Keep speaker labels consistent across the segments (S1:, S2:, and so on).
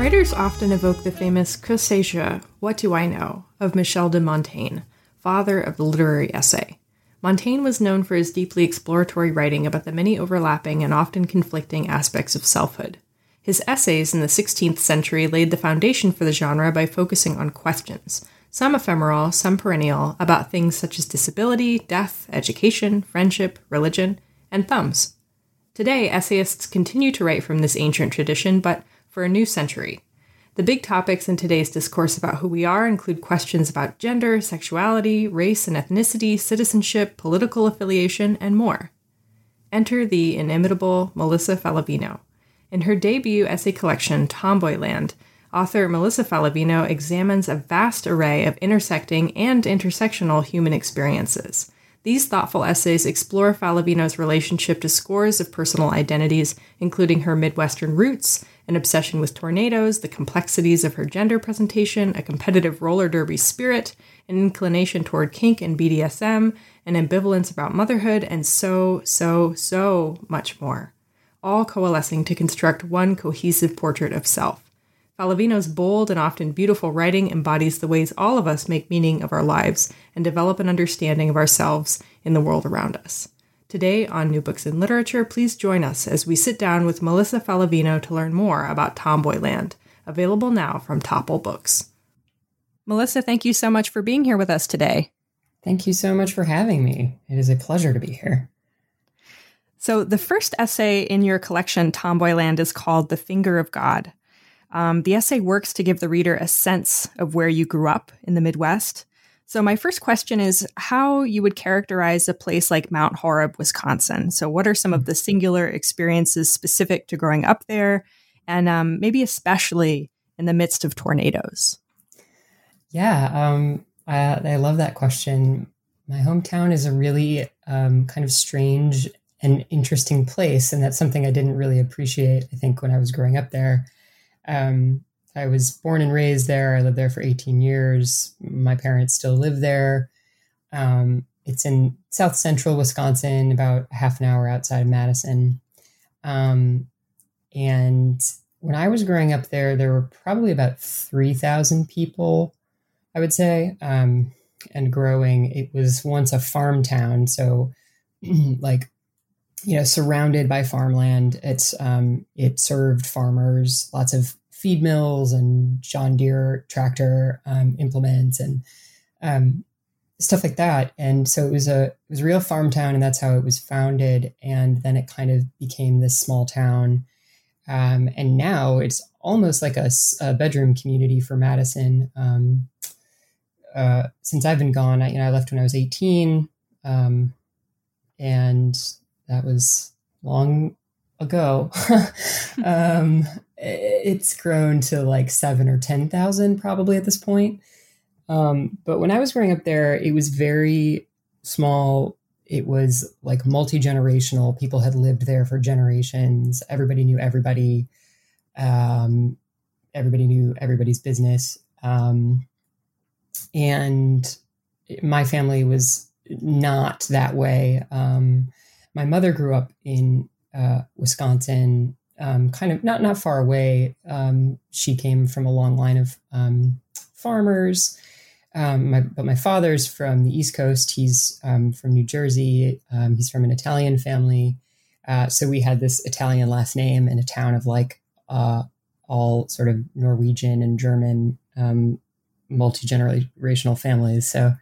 S1: Writers often evoke the famous sais-je, What Do I Know, of Michel de Montaigne, father of the literary essay. Montaigne was known for his deeply exploratory writing about the many overlapping and often conflicting aspects of selfhood. His essays in the 16th century laid the foundation for the genre by focusing on questions, some ephemeral, some perennial, about things such as disability, death, education, friendship, religion, and thumbs. Today, essayists continue to write from this ancient tradition, but for a new century. The big topics in today's discourse about who we are include questions about gender, sexuality, race and ethnicity, citizenship, political affiliation, and more. Enter the inimitable Melissa Faliveno. In her debut essay collection, Tomboyland, author Melissa Faliveno examines a vast array of intersecting and intersectional human experiences. These thoughtful essays explore Faliveno's relationship to scores of personal identities, including her Midwestern roots, an obsession with tornadoes, the complexities of her gender presentation, a competitive roller derby spirit, an inclination toward kink and BDSM, an ambivalence about motherhood, and so, so, so much more. All coalescing to construct one cohesive portrait of self. Faliveno's bold and often beautiful writing embodies the ways all of us make meaning of our lives and develop an understanding of ourselves in the world around us. Today on New Books in Literature, please join us as we sit down with Melissa Faliveno to learn more about Tomboyland, available now from Topple Books. Melissa, thank you so much for being here with us today.
S2: Thank you so much for having me. It is a pleasure to be here.
S1: So, the first essay in your collection, Tomboyland, is called The Finger of God. Um, the essay works to give the reader a sense of where you grew up in the Midwest so, my first question is how you would characterize a place like Mount Horeb, Wisconsin. So, what are some of the singular experiences specific to growing up there, and um, maybe especially in the midst of tornadoes?
S2: Yeah, um, I, I, love that question. My hometown is a really um, kind of strange and interesting place, and that's something I didn't really appreciate. I think when I was growing up there. Um, I was born and raised there. I lived there for 18 years. My parents still live there. Um, it's in south central Wisconsin, about half an hour outside of Madison. Um, and when I was growing up there, there were probably about 3,000 people, I would say, um, and growing. It was once a farm town. So, like, you know, surrounded by farmland. It's um, it served farmers, lots of feed mills and John Deere tractor um, implements and um, stuff like that. And so it was a it was a real farm town, and that's how it was founded. And then it kind of became this small town. Um, and now it's almost like a, a bedroom community for Madison. Um, uh, since I've been gone, I, you know, I left when I was 18, um, and that was long ago. it's grown to like seven or 10,000 probably at this point. Um, but when I was growing up there, it was very small. It was like multi generational. People had lived there for generations. Everybody knew everybody. Um, everybody knew everybody's business. Um, and my family was not that way. Um, my mother grew up in uh, Wisconsin, um, kind of not not far away. Um, she came from a long line of um, farmers. Um, my, but my father's from the East Coast. He's um, from New Jersey. Um, he's from an Italian family. Uh, so we had this Italian last name in a town of like uh, all sort of Norwegian and German multi generational families. So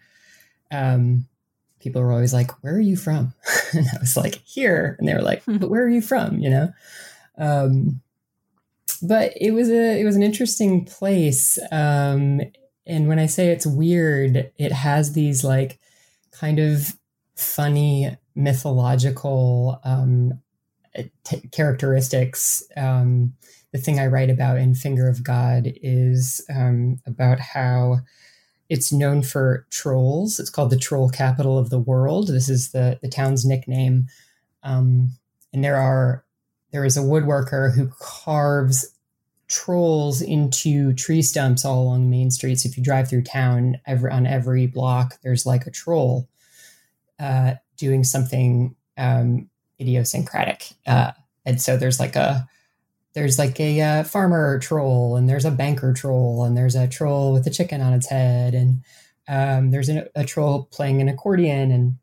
S2: people were always like, "Where are you from?" and I was like, "Here," and they were like, "But where are you from?" You know. Um, but it was a it was an interesting place. Um, and when I say it's weird, it has these like kind of funny mythological um, t- characteristics. Um, the thing I write about in Finger of God is um, about how it's known for trolls. It's called the troll capital of the world. This is the the town's nickname. Um, and there are there is a woodworker who carves trolls into tree stumps all along main streets. If you drive through town, every, on every block, there's like a troll uh, doing something um, idiosyncratic. Uh, and so there's like a there's like a uh, farmer troll, and there's a banker troll, and there's a troll with a chicken on its head, and um, there's a, a troll playing an accordion, and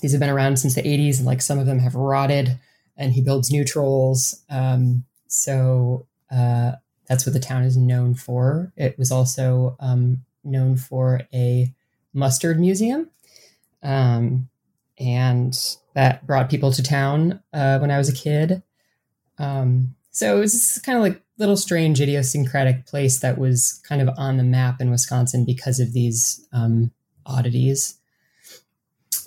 S2: these have been around since the 80s, and like some of them have rotted. And he builds new trolls. Um, so uh, that's what the town is known for. It was also um, known for a mustard museum. Um, and that brought people to town uh, when I was a kid. Um, so it was kind of like little strange idiosyncratic place that was kind of on the map in Wisconsin because of these um, oddities.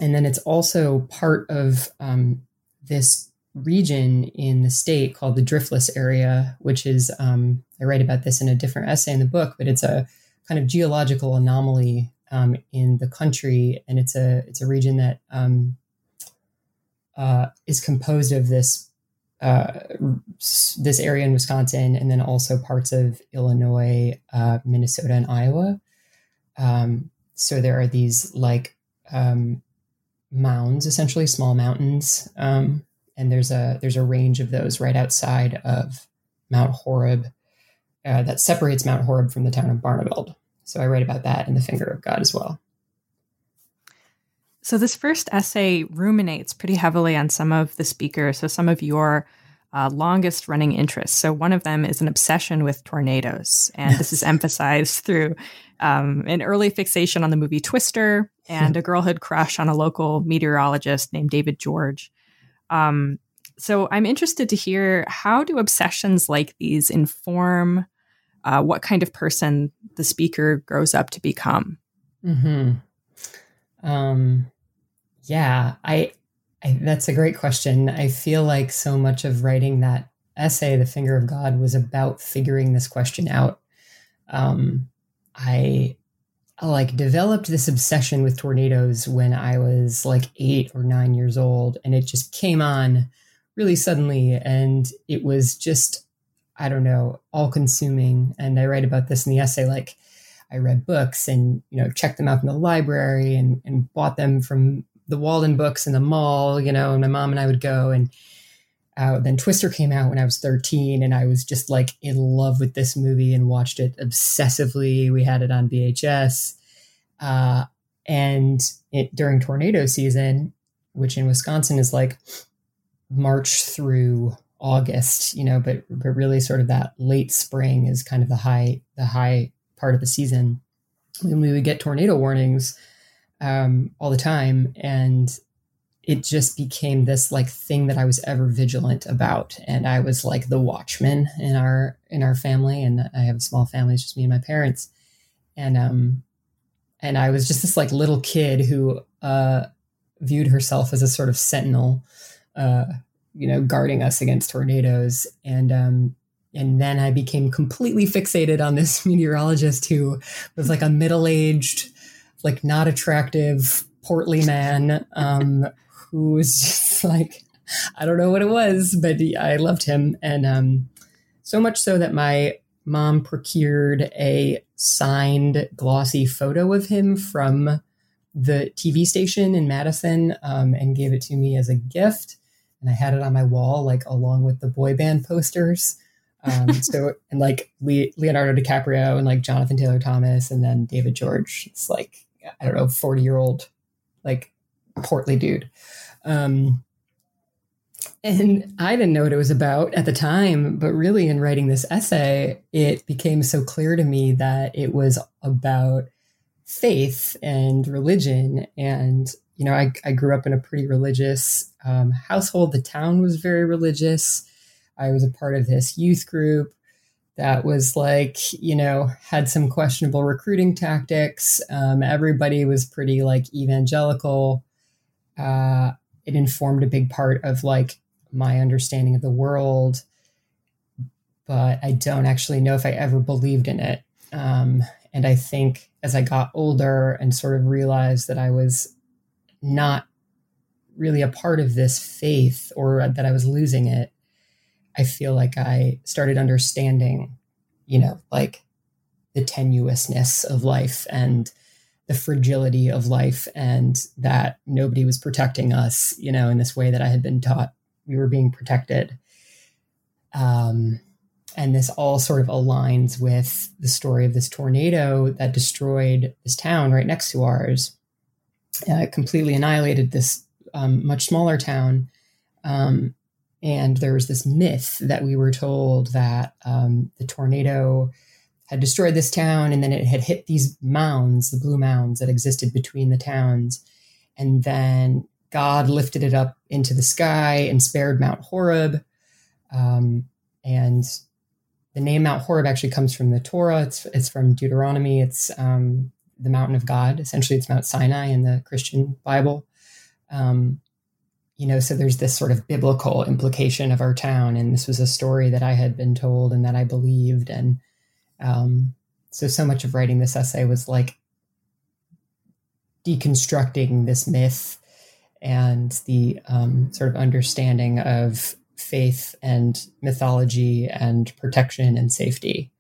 S2: And then it's also part of um, this region in the state called the Driftless area, which is, um, I write about this in a different essay in the book, but it's a kind of geological anomaly um, in the country. And it's a, it's a region that um, uh, is composed of this, uh, this area in Wisconsin, and then also parts of Illinois, uh, Minnesota, and Iowa. Um, so there are these like um, mounds, essentially small mountains, um, and there's a there's a range of those right outside of Mount Horeb uh, that separates Mount Horeb from the town of Barneveld. So I write about that in the Finger of God as well.
S1: So this first essay ruminates pretty heavily on some of the speakers, so some of your uh, longest running interests. So one of them is an obsession with tornadoes, and this is emphasized through um, an early fixation on the movie Twister and a girlhood crush on a local meteorologist named David George. Um, so I'm interested to hear how do obsessions like these inform uh, what kind of person the speaker grows up to become?
S2: Hmm. Um. Yeah. I, I. That's a great question. I feel like so much of writing that essay, "The Finger of God," was about figuring this question out. Um. I like developed this obsession with tornadoes when I was like eight or nine years old, and it just came on really suddenly, and it was just I don't know all consuming. And I write about this in the essay, like I read books and you know checked them out in the library and and bought them from the Walden books in the mall, you know, and my mom and I would go and. Uh, then Twister came out when I was 13, and I was just like in love with this movie and watched it obsessively. We had it on VHS. Uh, and it, during tornado season, which in Wisconsin is like March through August, you know, but but really sort of that late spring is kind of the high the high part of the season. When we would get tornado warnings um, all the time, and it just became this like thing that I was ever vigilant about. And I was like the watchman in our in our family. And I have a small family, it's just me and my parents. And um and I was just this like little kid who uh viewed herself as a sort of sentinel, uh, you know, guarding us against tornadoes. And um and then I became completely fixated on this meteorologist who was like a middle-aged, like not attractive, portly man. Um who was just like, I don't know what it was, but I loved him. And um, so much so that my mom procured a signed glossy photo of him from the TV station in Madison um, and gave it to me as a gift. And I had it on my wall, like along with the boy band posters. Um, so, and like Le- Leonardo DiCaprio and like Jonathan Taylor Thomas and then David George. It's like, I don't know, 40 year old, like portly dude. Um, and I didn't know what it was about at the time, but really in writing this essay, it became so clear to me that it was about faith and religion. And, you know, I, I grew up in a pretty religious um, household. The town was very religious. I was a part of this youth group that was like, you know, had some questionable recruiting tactics. Um, everybody was pretty like evangelical uh, it informed a big part of like my understanding of the world, but I don't actually know if I ever believed in it. Um, and I think as I got older and sort of realized that I was not really a part of this faith or that I was losing it, I feel like I started understanding, you know, like the tenuousness of life and the fragility of life and that nobody was protecting us, you know, in this way that I had been taught we were being protected. Um, and this all sort of aligns with the story of this tornado that destroyed this town right next to ours. Uh, completely annihilated this um, much smaller town. Um, and there was this myth that we were told that um, the tornado had destroyed this town and then it had hit these mounds, the blue mounds that existed between the towns. And then God lifted it up into the sky and spared Mount Horeb. Um, and the name Mount Horeb actually comes from the Torah. It's, it's from Deuteronomy. It's um, the mountain of God. Essentially, it's Mount Sinai in the Christian Bible. Um, you know, so there's this sort of biblical implication of our town. And this was a story that I had been told and that I believed. And um, so, so much of writing this essay was like deconstructing this myth and the um, sort of understanding of faith and mythology and protection and safety.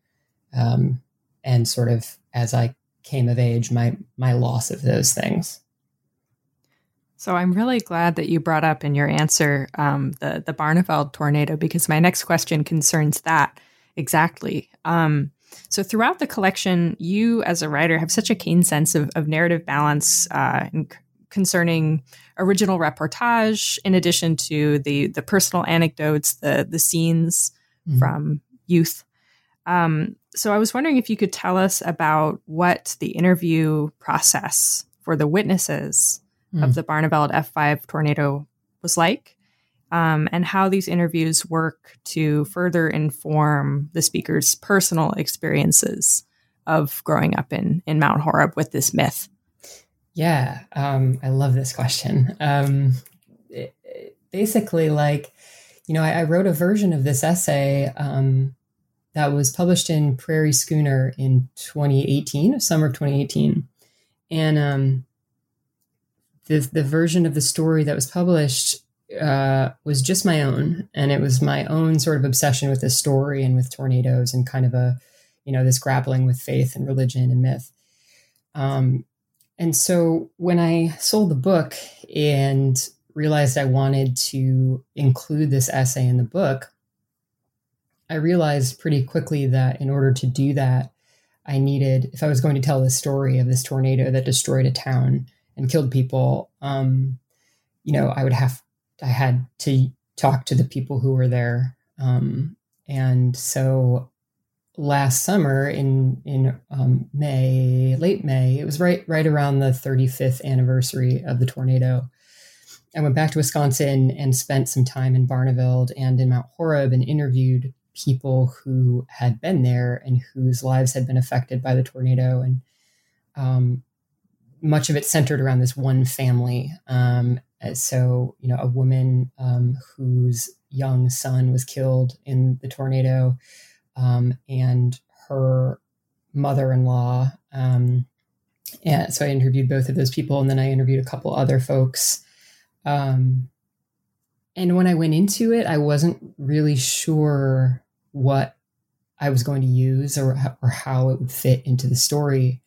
S2: Um, and sort of as I came of age, my my loss of those things.
S1: So I'm really glad that you brought up in your answer um, the the Barneveld tornado because my next question concerns that exactly. Um, so throughout the collection, you as a writer have such a keen sense of, of narrative balance uh, concerning original reportage, in addition to the the personal anecdotes, the the scenes mm-hmm. from youth. Um, so I was wondering if you could tell us about what the interview process for the witnesses mm. of the Barneveld F5 tornado was like, um, and how these interviews work to further inform the speaker's personal experiences of growing up in in Mount Horeb with this myth.
S2: Yeah, um, I love this question. Um, it, it basically, like, you know, I, I, wrote a version of this essay um, that was published in Prairie Schooner in 2018, summer of 2018, and um, the the version of the story that was published uh, was just my own, and it was my own sort of obsession with this story and with tornadoes and kind of a, you know, this grappling with faith and religion and myth. Um, and so when I sold the book and realized I wanted to include this essay in the book, I realized pretty quickly that in order to do that, I needed, if I was going to tell the story of this tornado that destroyed a town and killed people, um, you know, I would have, I had to talk to the people who were there. Um, and so last summer in in um, May, late May. It was right right around the 35th anniversary of the tornado. I went back to Wisconsin and spent some time in Barneveld and in Mount Horeb and interviewed people who had been there and whose lives had been affected by the tornado. And um, much of it centered around this one family. Um, so, you know, a woman um, whose young son was killed in the tornado um, and her mother-in-law. Um, and so I interviewed both of those people, and then I interviewed a couple other folks. Um, and when I went into it, I wasn't really sure what I was going to use or or how it would fit into the story.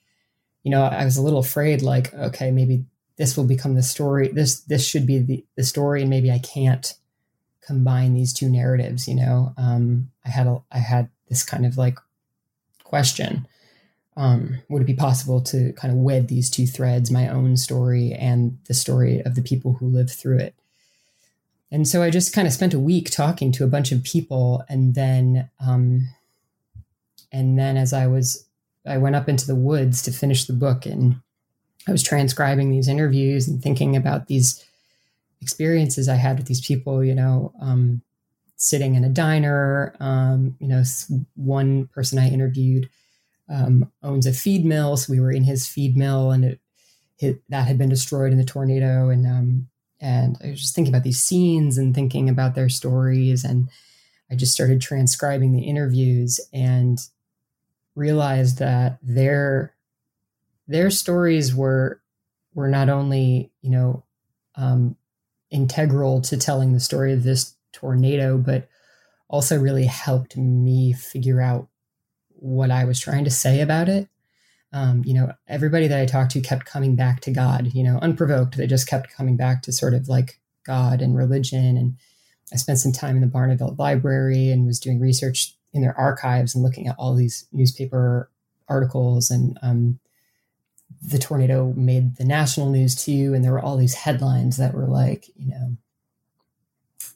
S2: You know, I was a little afraid, like, okay, maybe this will become the story. This this should be the the story, and maybe I can't combine these two narratives. You know, um, I had a I had this kind of like question. Um, would it be possible to kind of wed these two threads, my own story and the story of the people who lived through it? And so I just kind of spent a week talking to a bunch of people, and then, um, and then as I was, I went up into the woods to finish the book, and I was transcribing these interviews and thinking about these experiences I had with these people. You know, um, sitting in a diner. Um, you know, one person I interviewed um, owns a feed mill, so we were in his feed mill, and it, it, that had been destroyed in the tornado, and um, and I was just thinking about these scenes and thinking about their stories. And I just started transcribing the interviews and realized that their their stories were were not only you know um, integral to telling the story of this tornado, but also really helped me figure out what I was trying to say about it. Um, you know, everybody that I talked to kept coming back to God, you know, unprovoked. They just kept coming back to sort of like God and religion. And I spent some time in the Barneveld Library and was doing research in their archives and looking at all these newspaper articles. And um, the tornado made the national news too. And there were all these headlines that were like, you know,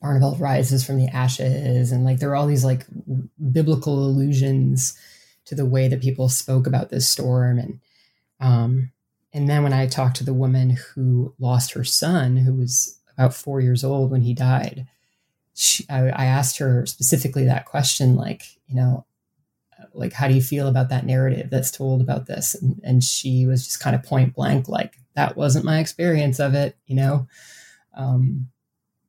S2: Barneveld rises from the ashes. And like there were all these like biblical allusions to the way that people spoke about this storm and um, and then when I talked to the woman who lost her son, who was about four years old when he died, she, I, I asked her specifically that question, like, you know, like, how do you feel about that narrative that's told about this? And, and she was just kind of point blank, like, that wasn't my experience of it, you know. Um,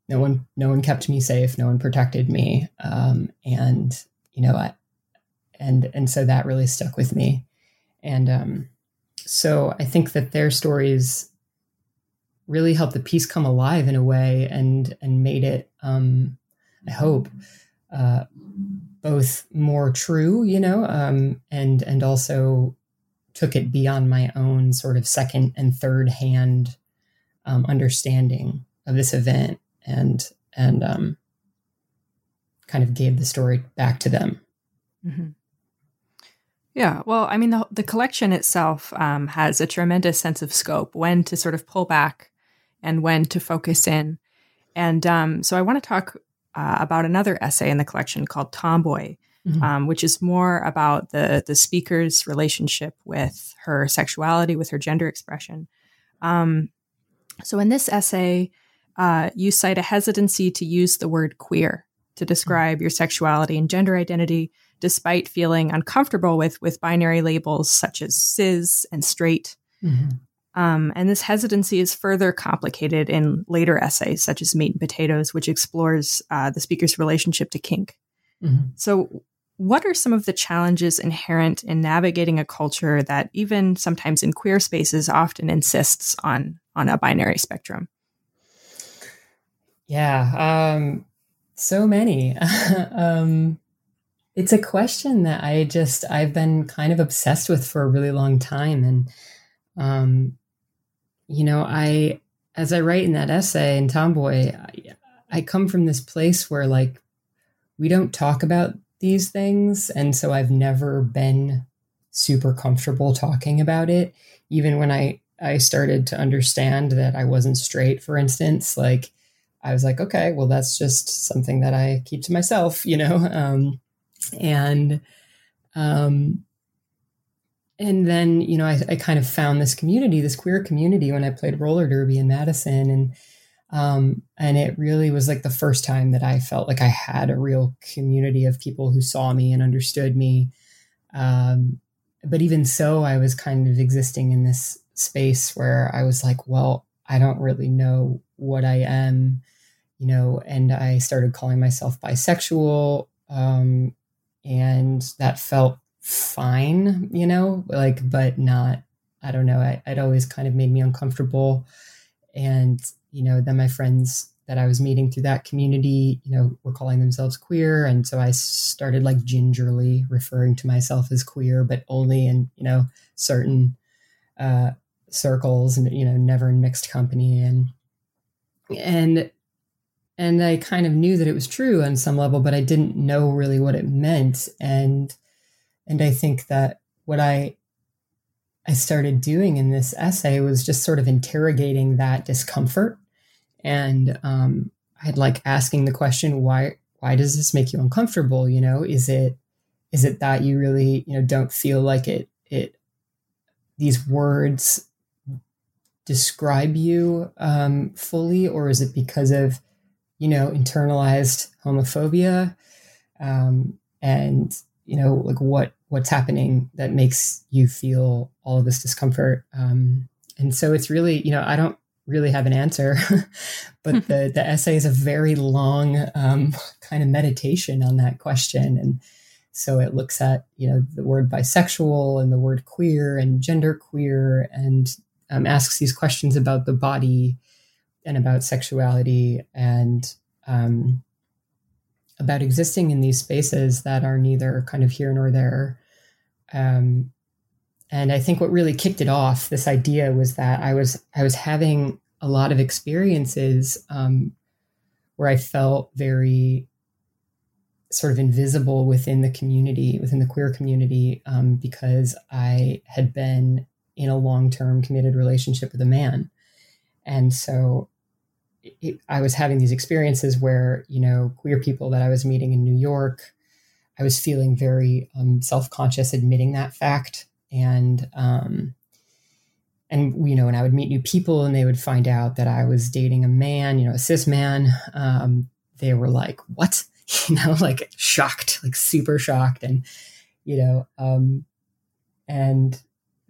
S2: no one, no one kept me safe. No one protected me, um, and you know, I, and and so that really stuck with me and um, so i think that their stories really helped the piece come alive in a way and and made it um, i hope uh, both more true you know um, and and also took it beyond my own sort of second and third hand um, understanding of this event and and um, kind of gave the story back to them mm-hmm.
S1: Yeah, well, I mean, the, the collection itself um, has a tremendous sense of scope, when to sort of pull back and when to focus in. And um, so I want to talk uh, about another essay in the collection called Tomboy, mm-hmm. um, which is more about the, the speaker's relationship with her sexuality, with her gender expression. Um, so in this essay, uh, you cite a hesitancy to use the word queer to describe mm-hmm. your sexuality and gender identity despite feeling uncomfortable with with binary labels such as cis and straight. Mm-hmm. Um, and this hesitancy is further complicated in later essays, such as Meat and Potatoes, which explores uh, the speaker's relationship to kink. Mm-hmm. So, what are some of the challenges inherent in navigating a culture that, even sometimes in queer spaces, often insists on on a binary spectrum?
S2: Yeah, um, so many. um, it's a question that I just I've been kind of obsessed with for a really long time and um you know I as I write in that essay in Tomboy I, I come from this place where like we don't talk about these things. And so I've never been super comfortable talking about it. Even when I I started to understand that I wasn't straight for instance like I was like okay well that's just something that I keep to myself you know? Um and um, and then you know I, I, kind of found this community this queer community when i played roller derby in madison. And um, and it really was like the first time that i felt like i had a real community of people who saw me and understood me. Um, but even so i was kind of existing in this space where i was like well i don't really know what i am you know and i started calling myself bisexual. Um, and that felt fine, you know, like, but not, I don't know, I, it always kind of made me uncomfortable. And, you know, then my friends that I was meeting through that community, you know, were calling themselves queer. And so I started like gingerly referring to myself as queer, but only in, you know, certain uh, circles and, you know, never in mixed company. And, and and I kind of knew that it was true on some level, but I didn't know really what it meant. And and I think that what I I started doing in this essay was just sort of interrogating that discomfort, and um, I'd like asking the question, why why does this make you uncomfortable? You know, is it is it that you really you know don't feel like it it these words describe you um, fully, or is it because of you know, internalized homophobia, um, and you know, like what what's happening that makes you feel all of this discomfort. Um, and so it's really, you know, I don't really have an answer, but the the essay is a very long um, kind of meditation on that question, and so it looks at you know the word bisexual and the word queer and gender queer, and um, asks these questions about the body and about sexuality and um, about existing in these spaces that are neither kind of here nor there. Um, and I think what really kicked it off, this idea, was that I was I was having a lot of experiences um, where I felt very sort of invisible within the community, within the queer community, um, because I had been in a long term committed relationship with a man, and so it, I was having these experiences where you know queer people that I was meeting in New York, I was feeling very um, self conscious admitting that fact and um, and you know, and I would meet new people, and they would find out that I was dating a man, you know, a cis man. Um, they were like, "What?" You know, like shocked, like super shocked, and you know, um, and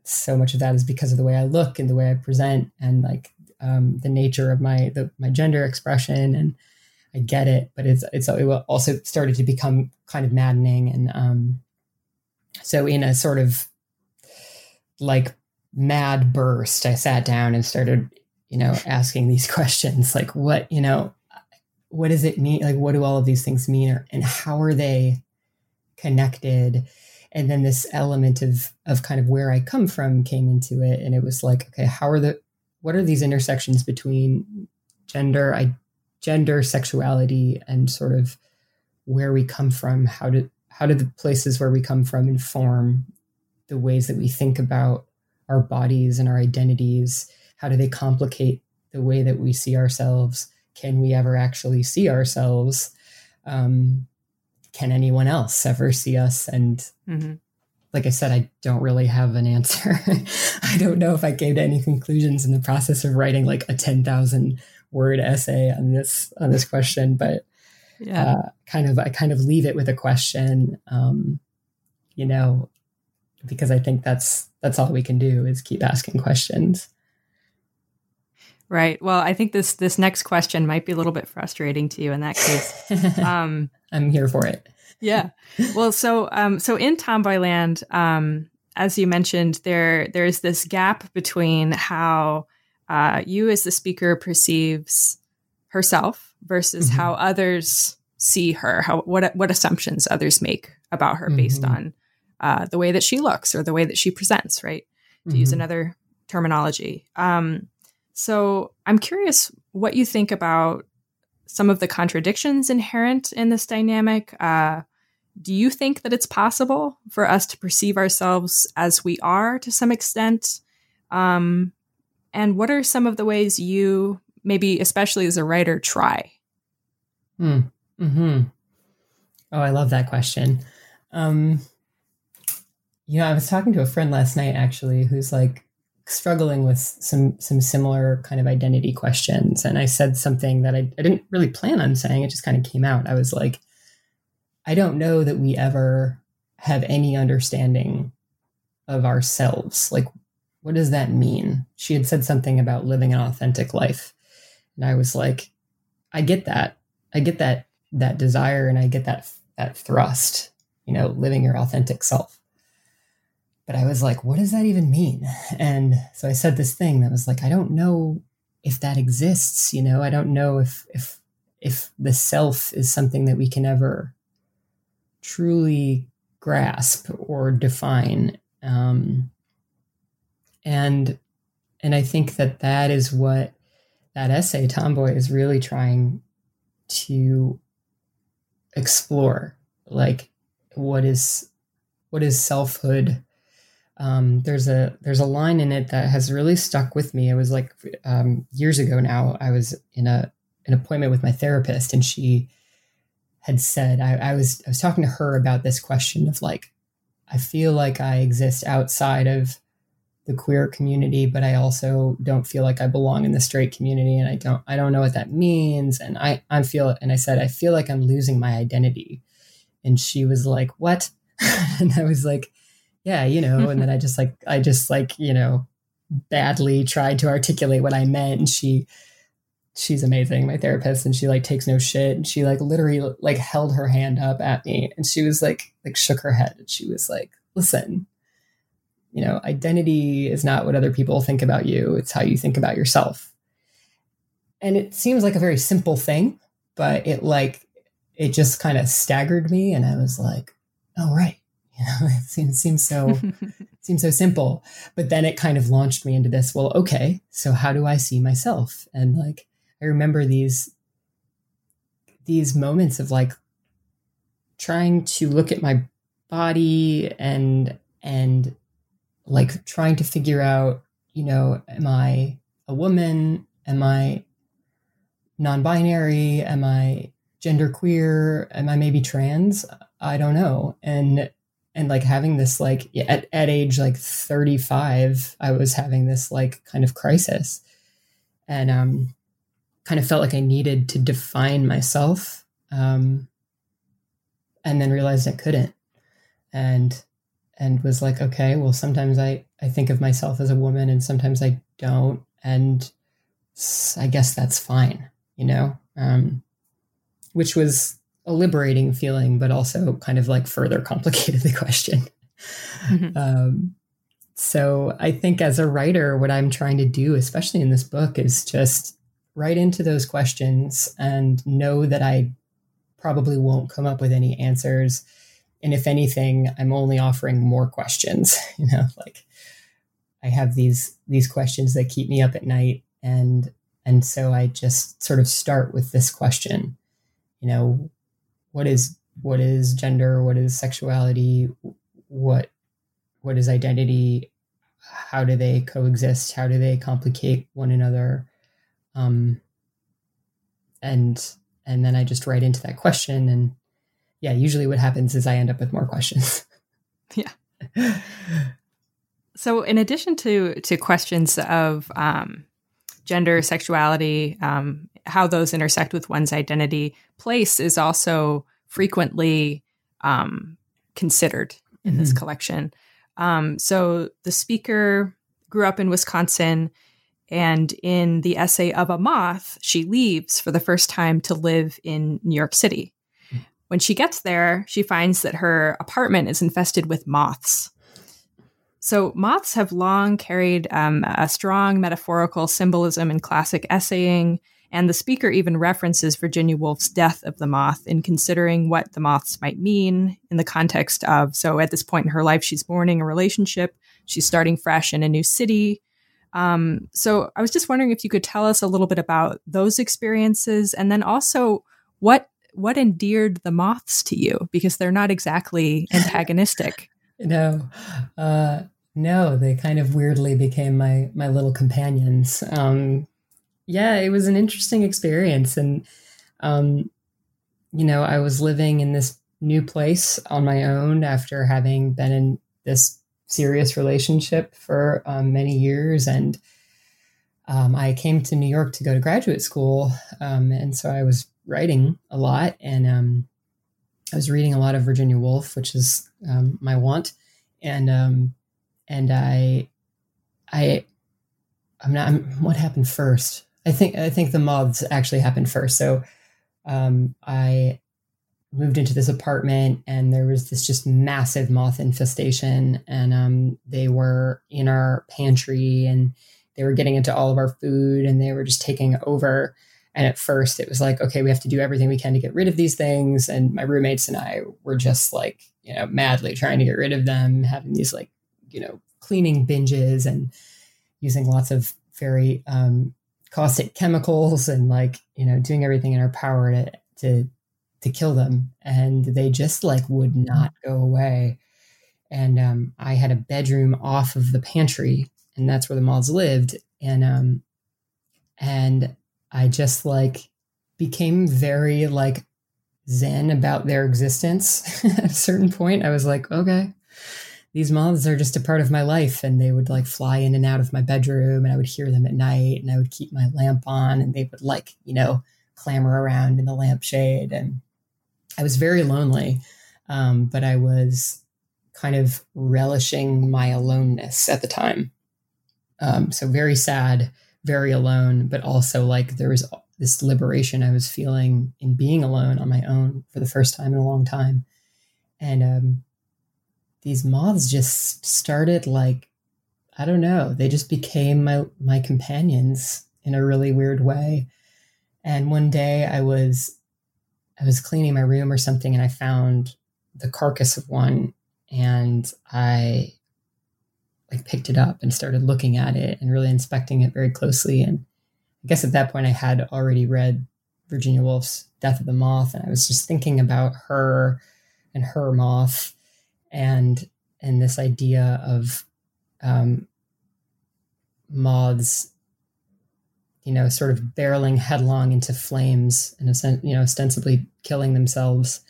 S2: so much of that is because of the way I look and the way I present, and like um, the nature of my the, my gender expression, and I get it, but it's it's it also started to become kind of maddening, and um, so in a sort of like mad burst, I sat down and started, you know, asking these questions like, what, you know, what does it mean? Like, what do all of these things mean? and how are they connected? And then this element of, of kind of where I come from came into it. And it was like, okay, how are the, what are these intersections between gender, I, gender, sexuality, and sort of where we come from? How do, how do the places where we come from inform the ways that we think about our bodies and our identities? How do they complicate the way that we see ourselves? Can we ever actually see ourselves? Um, can anyone else ever see us? And mm-hmm. Like I said, I don't really have an answer. I don't know if I came to any conclusions in the process of writing like a 10,000 word essay on this, on this question, but yeah. Uh, kind of, I kind of leave it with a question. Um, you know, because I think that's that's all we can do is keep asking questions.
S1: Right. Well, I think this this next question might be a little bit frustrating to you in that case.
S2: Um, I'm here for it.
S1: Yeah. Well, so um, so in Tomboyland, um, as you mentioned, there there is this gap between how uh, you as the speaker perceives herself versus mm-hmm. how others see her. How what what assumptions others make about her mm-hmm. based on uh, the way that she looks or the way that she presents, right? To mm-hmm. use another terminology. Um, so I'm curious what you think about some of the contradictions inherent in this dynamic. Uh, do you think that it's possible for us to perceive ourselves as we are to some extent? Um, and what are some of the ways you, maybe especially as a writer, try?
S2: Mm. Hmm. Oh, I love that question. Um, you know, I was talking to a friend last night actually who's like struggling with some some similar kind of identity questions and I said something that I, I didn't really plan on saying, it just kind of came out. I was like, I don't know that we ever have any understanding of ourselves. Like, what does that mean? She had said something about living an authentic life. And I was like, I get that. I get that that desire and I get that that thrust, you know, living your authentic self but I was like, what does that even mean? And so I said this thing that was like, I don't know if that exists, you know, I don't know if if if the self is something that we can ever truly grasp or define. Um, and and I think that that is what that essay Tomboy is really trying to explore, like what is what is selfhood um, there's a there's a line in it that has really stuck with me. It was like um, years ago now. I was in a an appointment with my therapist, and she had said I, I was I was talking to her about this question of like I feel like I exist outside of the queer community, but I also don't feel like I belong in the straight community, and I don't I don't know what that means. And I I feel and I said I feel like I'm losing my identity, and she was like, "What?" and I was like yeah, you know, and then I just like, I just like, you know, badly tried to articulate what I meant. And she, she's amazing, my therapist, and she like takes no shit. And she like literally like held her hand up at me and she was like, like shook her head. And she was like, listen, you know, identity is not what other people think about you. It's how you think about yourself. And it seems like a very simple thing, but it like, it just kind of staggered me. And I was like, oh, right. You know, it seems, seems so seems so simple. But then it kind of launched me into this, well, okay, so how do I see myself? And like I remember these these moments of like trying to look at my body and and like trying to figure out, you know, am I a woman? Am I non-binary? Am I genderqueer? Am I maybe trans? I don't know. And and like having this like at, at age like 35 i was having this like kind of crisis. And um kind of felt like i needed to define myself um and then realized i couldn't. And and was like okay well sometimes i i think of myself as a woman and sometimes i don't. And i guess that's fine you know? Um which was a liberating feeling, but also kind of like further complicated the question. Mm-hmm. Um, so I think as a writer, what I'm trying to do, especially in this book, is just write into those questions and know that I probably won't come up with any answers. And if anything, I'm only offering more questions. You know, like I have these these questions that keep me up at night, and and so I just sort of start with this question. You know, what is what is gender what is sexuality what what is identity how do they coexist how do they complicate one another? Um and and then i just write into that question and yeah usually what happens is i end up with more questions.
S1: Yeah. So in addition to to questions of um gender sexuality um how those intersect with one's identity. Place is also frequently um, considered in mm-hmm. this collection. Um, so the speaker grew up in Wisconsin, and in the essay of a moth, she leaves for the first time to live in New York City. Mm. When she gets there, she finds that her apartment is infested with moths. So, moths have long carried um, a strong metaphorical symbolism in classic essaying and the speaker even references Virginia Woolf's Death of the Moth in considering what the moths might mean in the context of so at this point in her life, she's mourning a relationship, she's starting fresh in a new city. Um, so I was just wondering if you could tell us a little bit about those experiences and then also what what endeared the moths to you because they're not exactly antagonistic.
S2: no. Uh no, they kind of weirdly became my my little companions. Um, yeah, it was an interesting experience. And, um, you know, I was living in this new place on my own after having been in this serious relationship for um, many years. And um, I came to New York to go to graduate school. Um, and so I was writing a lot and um, I was reading a lot of Virginia Woolf, which is um, my want. And, and I, I, I'm not, I'm, what happened first? I think I think the moths actually happened first. So um, I moved into this apartment and there was this just massive moth infestation and um, they were in our pantry and they were getting into all of our food and they were just taking over and at first it was like okay we have to do everything we can to get rid of these things and my roommates and i were just like you know madly trying to get rid of them having these like you know cleaning binges and using lots of very um, caustic chemicals and like you know doing everything in our power to to to kill them. And they just like would not go away. And um, i had a bedroom off of the pantry and that's where the moths lived. And um and i just like became very like zen about their existence at a certain point. I was like okay these moths are just a part of my life and they would like fly in and out of my bedroom and I would hear them at night and I would keep my lamp on and they would like, you know, clamber around in the lampshade. And I was very lonely, um, but I was kind of relishing my aloneness at the time. Um, so very sad, very alone, but also like there was this liberation I was feeling in being alone on my own for the first time in a long time. And um, these moths just started like, I don't know, they just became my my companions in a really weird way. And one day I was I was cleaning my room or something and I found the carcass of one and I like picked it up and started looking at it and really inspecting it very closely. And I guess at that point I had already read Virginia Woolf's Death of the Moth, and I was just thinking about her and her moth and and this idea of um, moths you know sort of barreling headlong into flames and you know ostensibly killing themselves.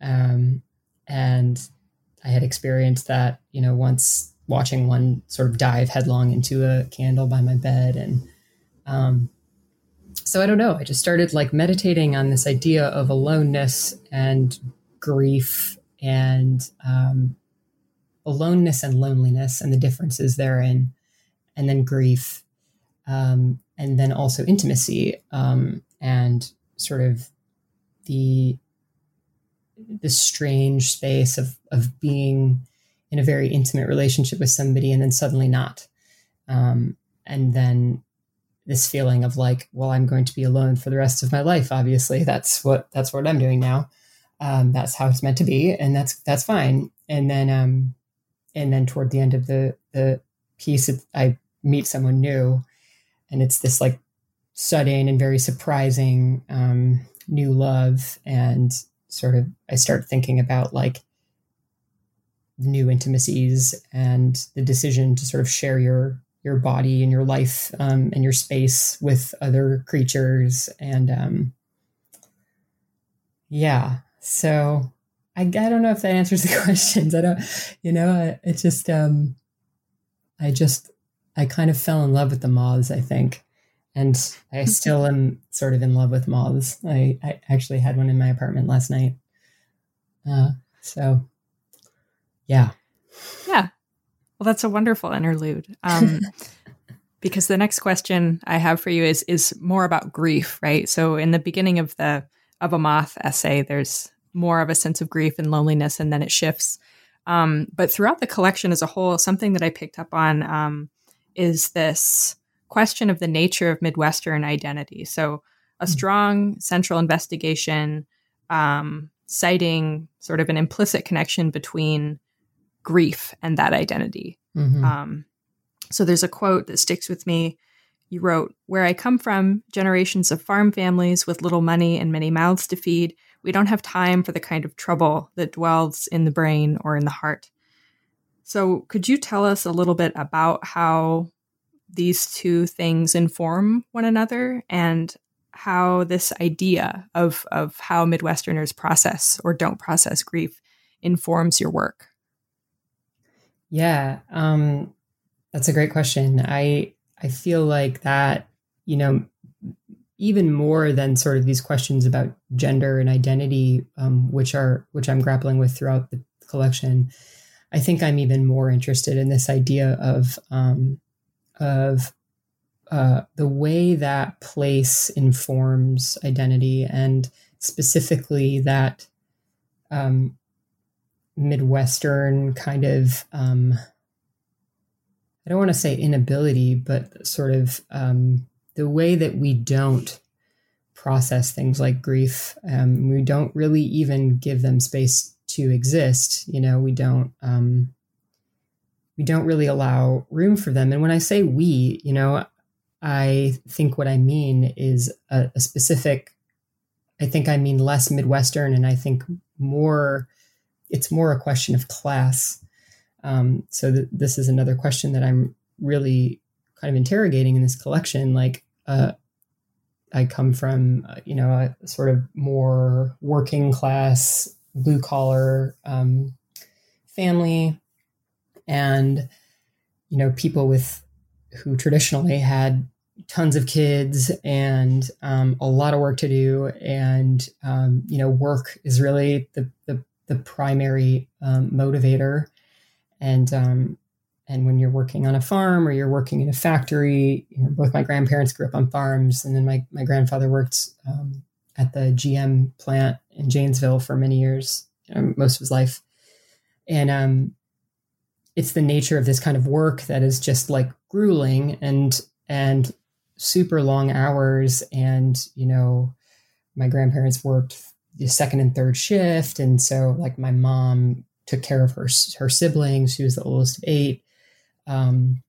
S2: Um, and i had experienced that you know once watching one sort of dive headlong into a candle by my bed. And um, so i don't know. I just started like meditating on this idea of aloneness and grief and um, aloneness and loneliness and the differences therein and then grief um, and then also intimacy um, and sort of the the strange space of of being in a very intimate relationship with somebody and then suddenly not. Um, and then this feeling of like, well, I'm going to be alone for the rest of my life. Obviously, that's what that's what I'm doing now. Um, that's how it's meant to be, and that's that's fine. And then, um, and then toward the end of the the piece, I meet someone new, and it's this like sudden and very surprising um, new love, and sort of I start thinking about like new intimacies and the decision to sort of share your your body and your life um, and your space with other creatures and um, yeah so I, I don't know if that answers the questions i don't you know it just um i just i kind of fell in love with the moths i think and i still am sort of in love with moths i, I actually had one in my apartment last night uh, so yeah.
S1: Yeah. Well, that's a wonderful interlude. Um, because the next question I have for you is is more about grief, right? So in the beginning of the of a moth essay, there's more of a sense of grief and loneliness, and then it shifts. Um, but throughout the collection as a whole, something that I picked up on um, is this question of the nature of Midwestern identity. So a hmm. strong central investigation, um, citing sort of an implicit connection between grief and that identity. Mm-hmm. Um, so there's a quote that sticks with me. You wrote, Where I come from, generations of farm families with little money and many mouths to feed, we don't have time for the kind of trouble that dwells in the brain or in the heart. So, could you tell us a little bit about how these two things inform one another and how this idea of, of how Midwesterners process or don't process grief informs your work?
S2: Yeah, um, that's a great question. I I feel like that you know even more than sort of these questions about gender and identity, um, which are which I'm grappling with throughout the collection. I think I'm even more interested in this idea of um, of uh, the way that place informs identity, and specifically that um, Midwestern kind of, um, I don't want to say inability, but sort of um, the way that we don't process things like grief. Um, we don't really even give them space to exist. You know, we don't. Um, we don't really allow room for them. And when I say we, you know, I think what I mean is a, a specific. I think I mean less Midwestern, and I think more it's more a question of class. Um, so th- this is another question that I'm really kind of interrogating in this collection. Like, uh, I come from, uh, you know, a sort of more working class, blue collar um, family, and you know, people with who traditionally had tons of kids and um, a lot of work to do, and um, you know, work is really the the the primary um, motivator. And um, and when you're working on a farm or you're working in a factory, you know, both my grandparents grew up on farms, and then my my grandfather worked um, at the GM plant in Janesville for many years, you know, most of his life, and um, it's the nature of this kind of work that is just like grueling and and super long hours, and you know, my grandparents worked the second and third shift, and so like my mom took care of her her siblings. She was the oldest of eight um,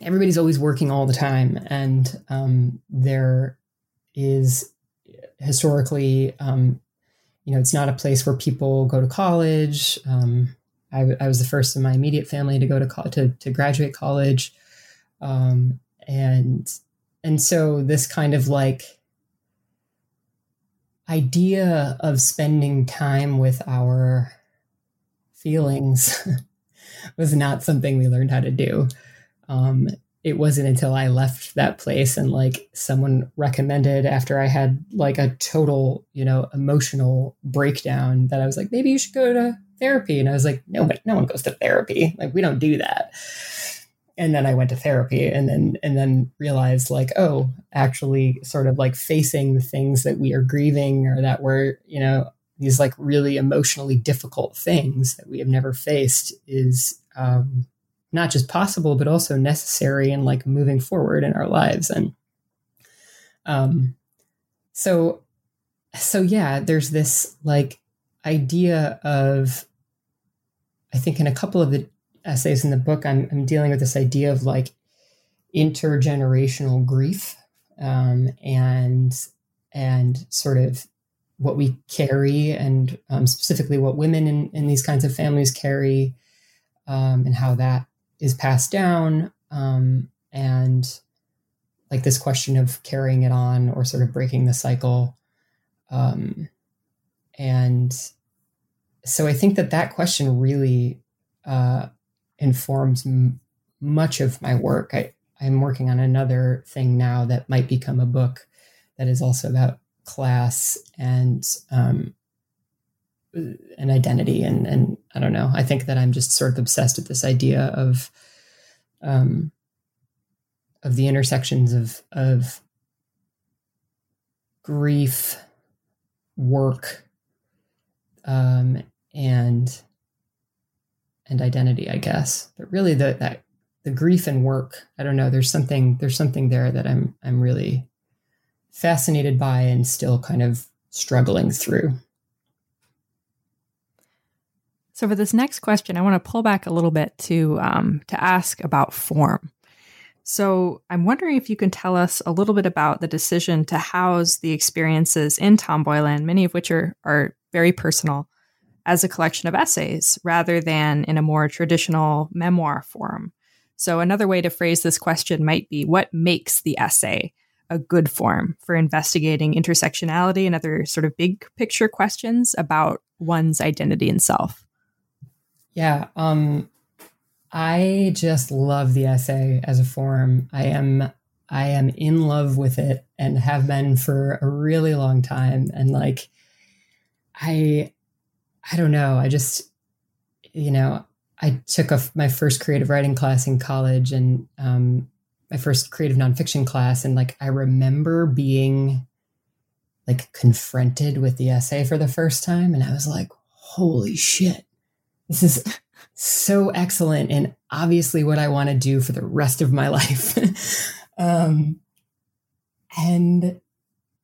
S2: everybody's always working all the time, and um, there is historically, um, you know, it's not a place where people go to college. Um, I, I, was the first in my immediate family to go to co- to, to graduate college, um, and and so this kind of like idea of spending time with our feelings was not something we learned how to do. Um, it wasn't until I left that place and like someone recommended after I had like a total, you know, emotional breakdown that I was like, maybe you should go to therapy. And I was like, no, but no one goes to therapy. Like we don't do that. And then I went to therapy and then and then realized like, oh, actually sort of like facing the things that we are grieving or that we're, you know, these like really emotionally difficult things that we have never faced is um, not just possible but also necessary in like moving forward in our lives. And um so so yeah there's this like idea of i think in a couple of the essays in the book i'm, I'm dealing with this idea of like intergenerational grief um, and and sort of what we carry and um, specifically what women in, in these kinds of families carry um, and how that is passed down um, and like this question of carrying it on or sort of breaking the cycle um, and so i think that that question really uh, informs m- much of my work. I, i'm working on another thing now that might become a book that is also about class and um, an identity and and I don't know. I think that I'm just sort of obsessed with this idea of um, of the intersections of of grief, work, um, and and identity, I guess. But really, the that the grief and work, I don't know. There's something there's something there that I'm I'm really fascinated by and still kind of struggling through.
S1: So for this next question, I want to pull back a little bit to um, to ask about form. So I'm wondering if you can tell us a little bit about the decision to house the experiences in Tomboyland, many of which are are very personal, as a collection of essays rather than in a more traditional memoir form. So another way to phrase this question might be what makes the essay a good form for investigating intersectionality and other sort of big picture questions about one's identity and self.
S2: Yeah, um, I just love the essay as a form. I am I am in love with it and have been for a really long time. And like, I I don't know. I just you know I took a, my first creative writing class in college and um, my first creative nonfiction class, and like I remember being like confronted with the essay for the first time, and I was like, "Holy shit, this is so excellent!" And obviously, what I want to do for the rest of my life. um, and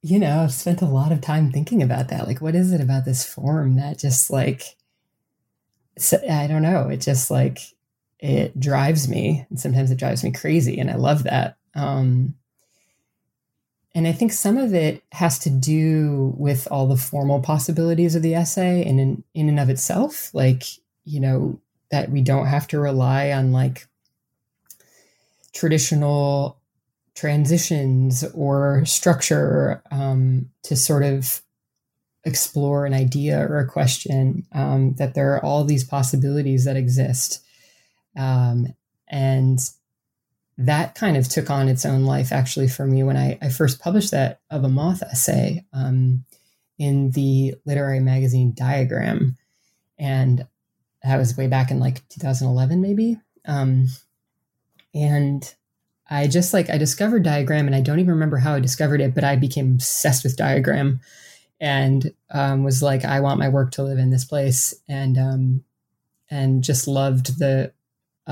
S2: you know, I've spent a lot of time thinking about that. Like, what is it about this form that just like, I don't know, it just like it drives me and sometimes it drives me crazy and i love that. Um, and i think some of it has to do with all the formal possibilities of the essay in, in and of itself like you know that we don't have to rely on like traditional transitions or structure um, to sort of explore an idea or a question um, that there are all these possibilities that exist um, and that kind of took on its own life actually for me when I, I first published that of a moth essay um, in the literary magazine Diagram. And that was way back in like 2011, maybe. Um, and I just like I discovered diagram, and I don't even remember how I discovered it, but I became obsessed with diagram, and um, was like, I want my work to live in this place, and um, and just loved the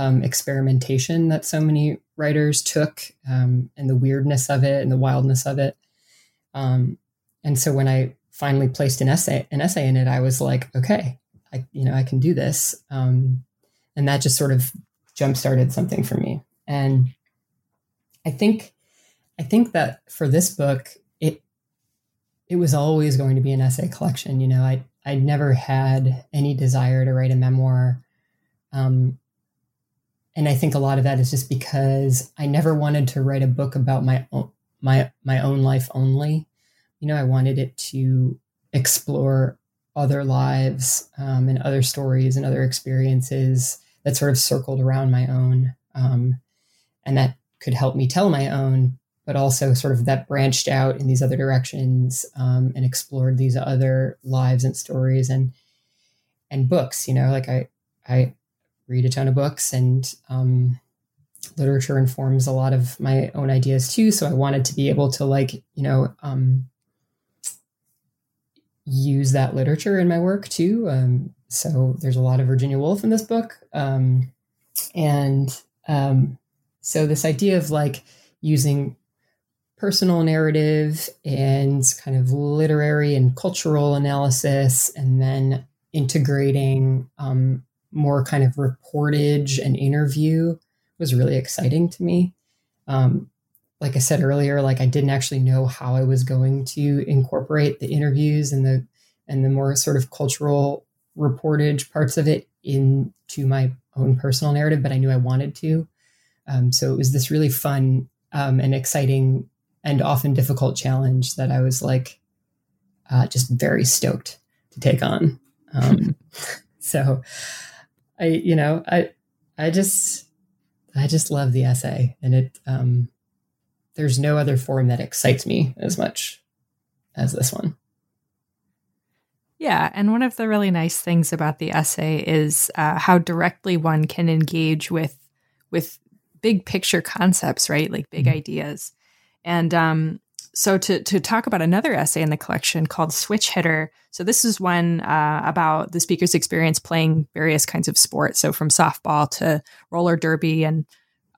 S2: um, experimentation that so many writers took, um, and the weirdness of it, and the wildness of it. Um, and so when I finally placed an essay an essay in it, I was like, okay, I you know I can do this, um, and that just sort of jump started something for me. And I think I think that for this book, it it was always going to be an essay collection. You know, I I never had any desire to write a memoir. Um, and I think a lot of that is just because I never wanted to write a book about my own my my own life only. You know, I wanted it to explore other lives um, and other stories and other experiences that sort of circled around my own, um, and that could help me tell my own, but also sort of that branched out in these other directions um, and explored these other lives and stories and and books. You know, like I I read a ton of books and um, literature informs a lot of my own ideas too. So I wanted to be able to like you know um, use that literature in my work too. Um, so there's a lot of Virginia Woolf in this book, um, and um, so this idea of like using personal narrative and kind of literary and cultural analysis, and then integrating um, more kind of reportage and interview was really exciting to me. Um, like I said earlier, like I didn't actually know how I was going to incorporate the interviews and the and the more sort of cultural reportage parts of it into my own personal narrative, but I knew I wanted to. Um, so it was this really fun um, and exciting and often difficult challenge that I was like uh, just very stoked to take on. Um, so I, you know, I, I just, I just love the essay, and it. Um, there's no other form that excites me as much as this one.
S1: Yeah, and one of the really nice things about the essay is uh, how directly one can engage with with big picture concepts, right? Like big mm-hmm. ideas. And um, so to to talk about another essay in the collection called Switch Hitter. So this is one uh, about the speaker's experience playing various kinds of sports. So from softball to roller derby and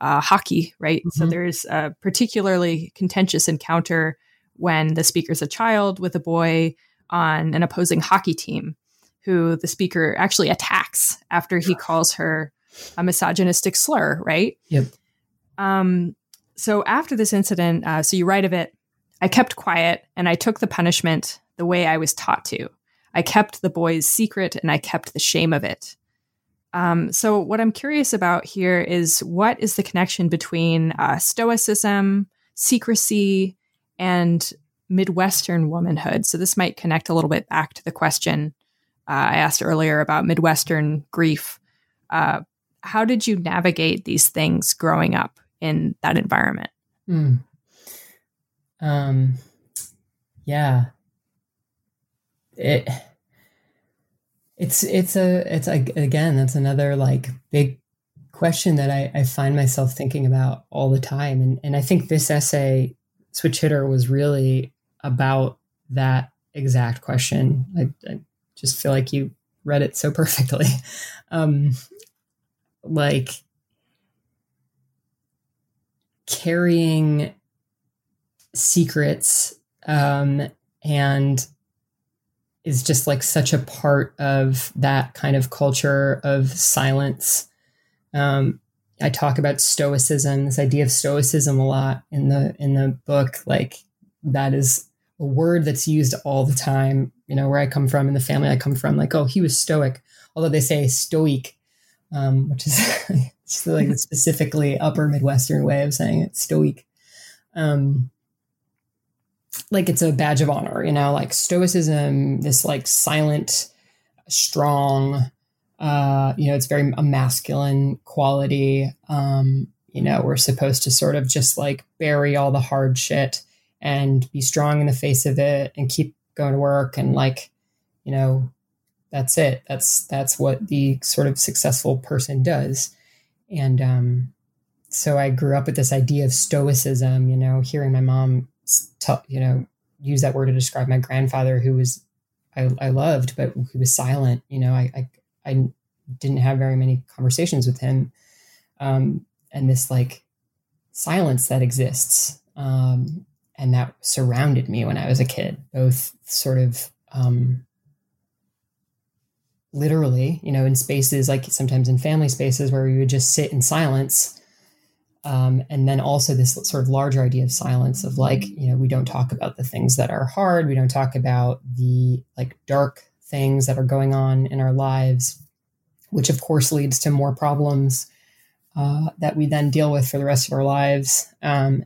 S1: uh, hockey, right? Mm-hmm. So there's a particularly contentious encounter when the speaker's a child with a boy on an opposing hockey team who the speaker actually attacks after he calls her a misogynistic slur, right?
S2: Yep.
S1: Um, so after this incident, uh, so you write of it, I kept quiet and I took the punishment the way I was taught to. I kept the boy's secret and I kept the shame of it. Um, so, what I'm curious about here is what is the connection between uh, stoicism, secrecy, and Midwestern womanhood? So, this might connect a little bit back to the question uh, I asked earlier about Midwestern grief. Uh, how did you navigate these things growing up in that environment?
S2: Hmm. Um, yeah. It it's it's a it's a, again that's another like big question that I, I find myself thinking about all the time. And and I think this essay switch hitter was really about that exact question. I, I just feel like you read it so perfectly. Um like carrying secrets um and is just like such a part of that kind of culture of silence. Um, I talk about stoicism, this idea of stoicism a lot in the in the book. Like that is a word that's used all the time. You know, where I come from in the family I come from, like, oh, he was stoic. Although they say stoic, um, which is like specifically upper Midwestern way of saying it, stoic. Um, like it's a badge of honor, you know, like stoicism, this like silent, strong, uh, you know, it's very a masculine quality. Um, you know, we're supposed to sort of just like bury all the hard shit and be strong in the face of it and keep going to work and like, you know, that's it. That's that's what the sort of successful person does. and um, so I grew up with this idea of stoicism. You know, hearing my mom, you know, use that word to describe my grandfather, who was I, I loved, but he was silent. You know, I, I, I didn't have very many conversations with him, um, and this like silence that exists um, and that surrounded me when I was a kid, both sort of um, literally, you know, in spaces like sometimes in family spaces where we would just sit in silence. Um, and then also this sort of larger idea of silence of like, you know, we don't talk about the things that are hard. We don't talk about the like dark things that are going on in our lives, which of course leads to more problems uh, that we then deal with for the rest of our lives. Um,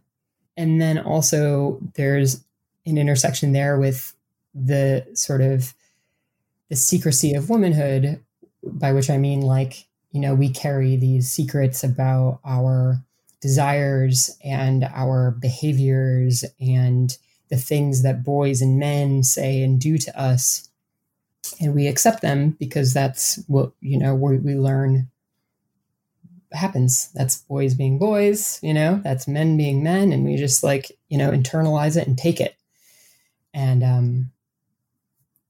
S2: and then also there's an intersection there with the sort of the secrecy of womanhood, by which I mean like, you know, we carry these secrets about our desires and our behaviors and the things that boys and men say and do to us. And we accept them because that's what, you know, we, we learn happens. That's boys being boys, you know, that's men being men. And we just like, you know, internalize it and take it. And, um,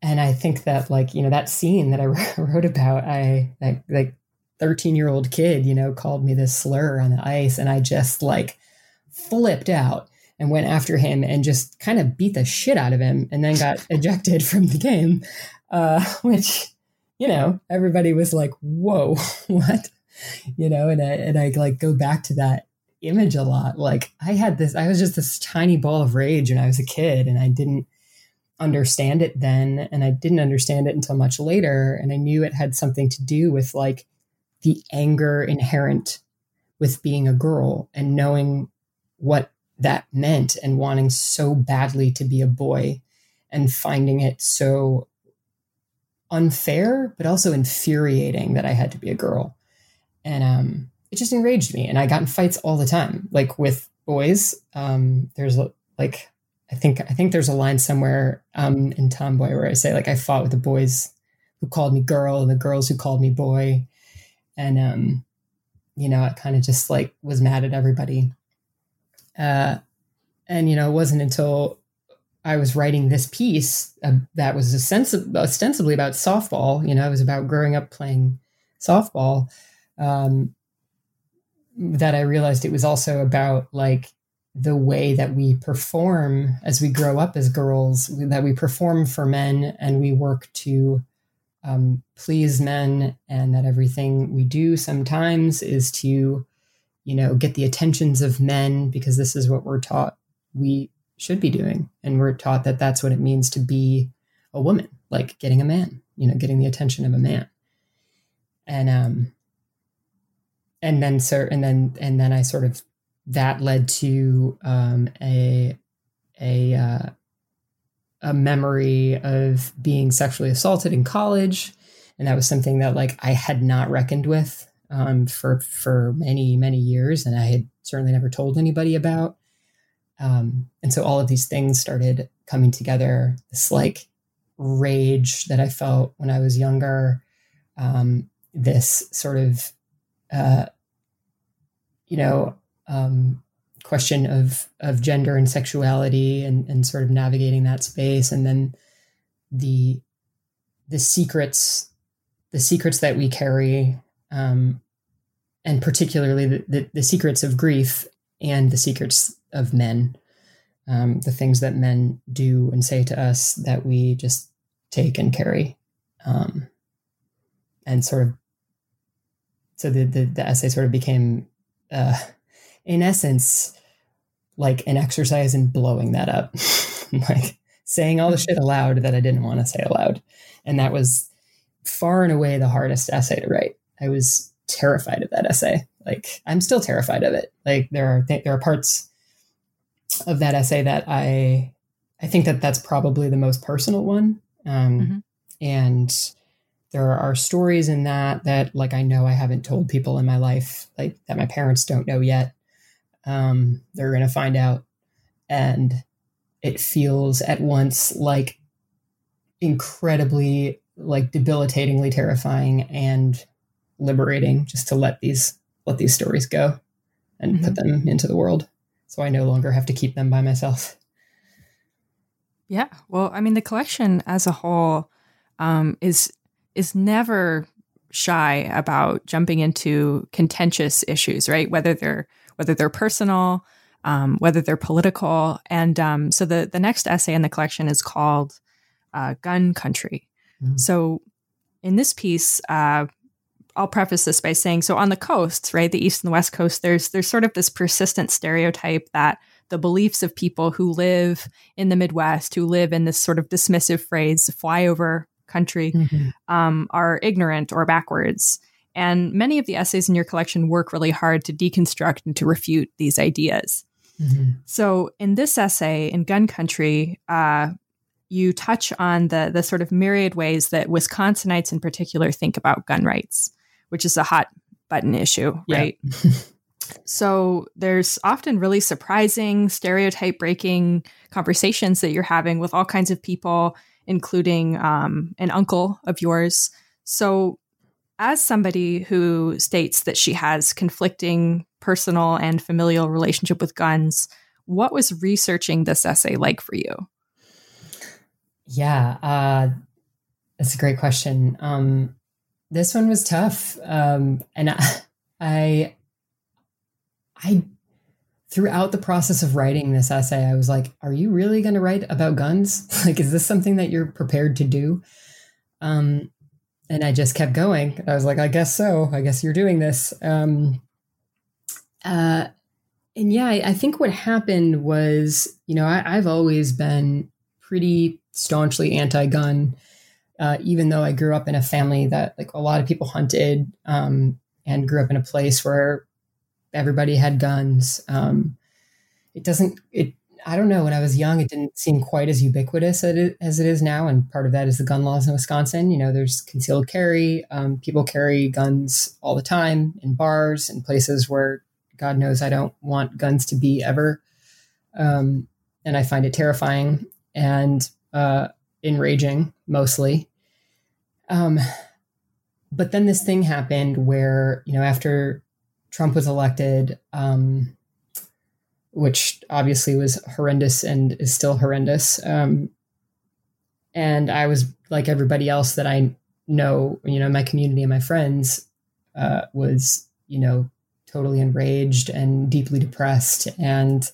S2: and I think that like, you know, that scene that I wrote about, I like, like 13 year old kid, you know, called me this slur on the ice. And I just like flipped out and went after him and just kind of beat the shit out of him and then got ejected from the game. Uh, which, you know, everybody was like, whoa, what? you know, and I, and I like go back to that image a lot. Like I had this, I was just this tiny ball of rage when I was a kid and I didn't understand it then. And I didn't understand it until much later. And I knew it had something to do with like the anger inherent with being a girl and knowing what that meant and wanting so badly to be a boy and finding it so unfair, but also infuriating that I had to be a girl and um, it just enraged me. And I got in fights all the time, like with boys. Um, there's like I think I think there's a line somewhere um, in Tomboy where I say like I fought with the boys who called me girl and the girls who called me boy, and um, you know I kind of just like was mad at everybody. Uh, and you know it wasn't until I was writing this piece uh, that was ostensibly about softball. You know, it was about growing up playing softball um, that I realized it was also about like the way that we perform as we grow up as girls, that we perform for men and we work to um, please men, and that everything we do sometimes is to, you know, get the attentions of men because this is what we're taught we should be doing. And we're taught that that's what it means to be a woman, like getting a man, you know, getting the attention of a man. And um, and then sir and then and then I sort of that led to um, a a uh, a memory of being sexually assaulted in college, and that was something that like I had not reckoned with um, for for many many years, and I had certainly never told anybody about. Um, and so all of these things started coming together. This like rage that I felt when I was younger, um, this sort of uh, you know, um, question of of gender and sexuality and and sort of navigating that space, and then the the secrets the secrets that we carry, um, and particularly the, the, the secrets of grief and the secrets of men, um, the things that men do and say to us that we just take and carry, um, and sort of so the, the, the essay sort of became uh, in essence, like an exercise in blowing that up, like saying all the shit aloud that I didn't want to say aloud. And that was far and away the hardest essay to write. I was terrified of that essay. Like I'm still terrified of it. Like there are th- there are parts of that essay that I I think that that's probably the most personal one. Um, mm-hmm. And there are stories in that that like I know I haven't told people in my life, like that my parents don't know yet. Um, they're going to find out, and it feels at once like incredibly like debilitatingly terrifying and liberating just to let these let these stories go and mm-hmm. put them into the world. So I no longer have to keep them by myself.
S1: Yeah. Well, I mean, the collection as a whole um, is is never shy about jumping into contentious issues, right? Whether they're whether they're personal, um, whether they're political, and um, so the the next essay in the collection is called uh, "Gun Country." Mm-hmm. So, in this piece, uh, I'll preface this by saying, so on the coasts, right, the east and the west coast, there's there's sort of this persistent stereotype that the beliefs of people who live in the Midwest, who live in this sort of dismissive phrase, flyover country, mm-hmm. um, are ignorant or backwards. And many of the essays in your collection work really hard to deconstruct and to refute these ideas. Mm-hmm. So, in this essay, in Gun Country, uh, you touch on the the sort of myriad ways that Wisconsinites, in particular, think about gun rights, which is a hot button issue, right? so there's often really surprising, stereotype breaking conversations that you're having with all kinds of people, including um, an uncle of yours. So, as somebody who states that she has conflicting personal and familial relationship with guns, what was researching this essay like for you?
S2: Yeah, uh, that's a great question. Um, this one was tough, um, and I, I I throughout the process of writing this essay, I was like, are you really going to write about guns? like, is this something that you're prepared to do? Um, and I just kept going. I was like, I guess so. I guess you're doing this. Um, uh, and yeah, I, I, think what happened was, you know, I, have always been pretty staunchly anti-gun, uh, even though I grew up in a family that like a lot of people hunted um, and grew up in a place where everybody had guns. Um, it doesn't. It. I don't know. When I was young, it didn't seem quite as ubiquitous as it is now, and part of that is the gun laws in Wisconsin. You know, there's concealed carry. Um, people carry guns all the time in bars and places where God knows I don't want guns to be ever. Um, and I find it terrifying and uh, enraging mostly. Um, but then this thing happened where you know after Trump was elected, um, which obviously was horrendous and is still horrendous. Um, and I was like everybody else that I know, you know, my community and my friends, uh, was, you know, totally enraged and deeply depressed and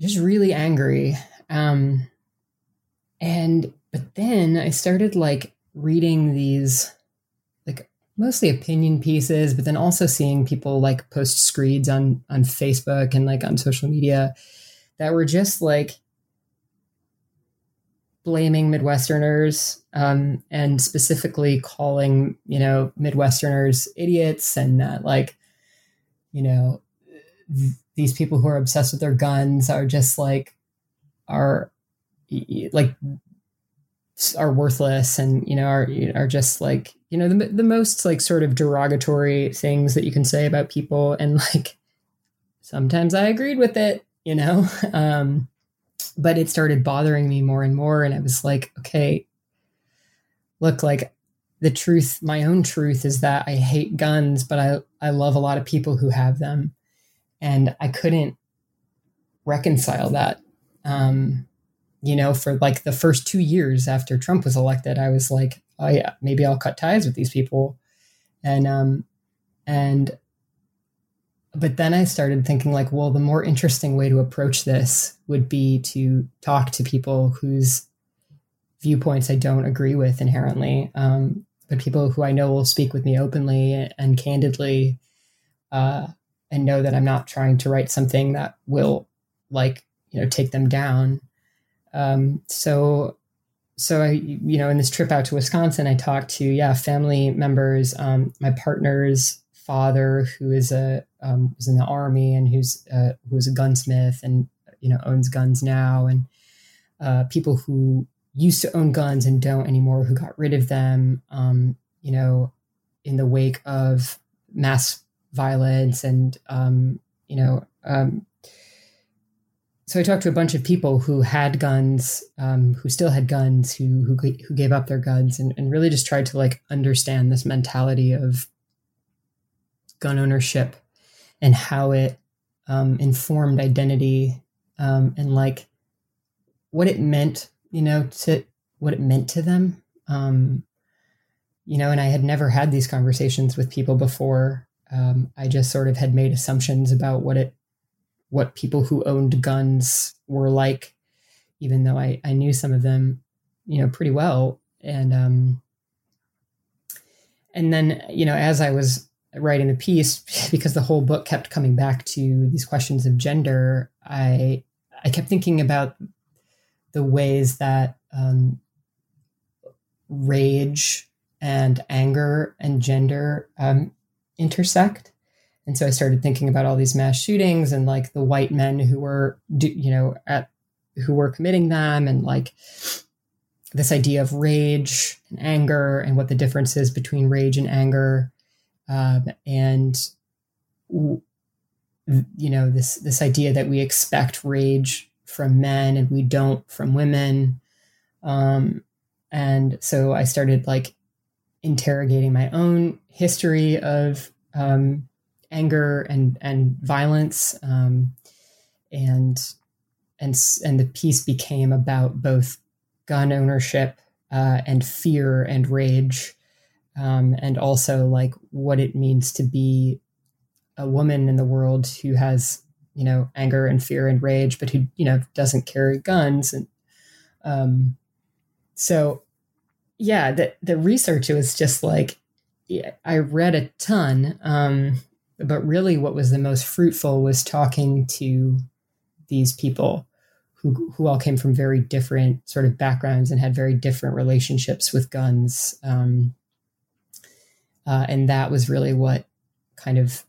S2: just really angry. Um, and, but then I started like reading these mostly opinion pieces, but then also seeing people like post screeds on on Facebook and like on social media that were just like blaming Midwesterners um, and specifically calling you know Midwesterners idiots and that like you know th- these people who are obsessed with their guns are just like are like are worthless and you know are are just like you know the the most like sort of derogatory things that you can say about people. And like sometimes I agreed with it you know? Um but it started bothering me more and more. And I was like okay look like the truth my own truth is that I hate guns but I I love a lot of people who have them. And I couldn't reconcile that. Um you know, for like the first two years after Trump was elected, I was like, oh yeah, maybe I'll cut ties with these people. And, um, and, but then I started thinking like, well, the more interesting way to approach this would be to talk to people whose viewpoints I don't agree with inherently, um, but people who I know will speak with me openly and candidly, uh, and know that I'm not trying to write something that will like, you know, take them down. Um, so, so I, you know, in this trip out to Wisconsin, I talked to yeah family members, um, my partner's father, who is a um, was in the army and who's uh, who's a gunsmith and you know owns guns now, and uh, people who used to own guns and don't anymore, who got rid of them, um, you know, in the wake of mass violence and um, you know um, so I talked to a bunch of people who had guns, um, who still had guns, who who who gave up their guns, and, and really just tried to like understand this mentality of gun ownership and how it um, informed identity um, and like what it meant, you know, to what it meant to them. Um, you know, and I had never had these conversations with people before. Um, I just sort of had made assumptions about what it, what people who owned guns were like, even though I, I knew some of them, you know, pretty well. And, um, and then, you know, as I was writing the piece, because the whole book kept coming back to these questions of gender, I, I kept thinking about the ways that um, rage and anger and gender um, intersect. And so I started thinking about all these mass shootings and like the white men who were, you know, at who were committing them, and like this idea of rage and anger and what the difference is between rage and anger, um, and you know this this idea that we expect rage from men and we don't from women. Um, and so I started like interrogating my own history of um, anger and and violence, um, and and and the piece became about both gun ownership uh, and fear and rage, um, and also like what it means to be a woman in the world who has you know anger and fear and rage, but who you know doesn't carry guns and um, so yeah, the the research was just like I read a ton, um, but really what was the most fruitful was talking to these people who who all came from very different sort of backgrounds and had very different relationships with guns, um, uh, and that was really what kind of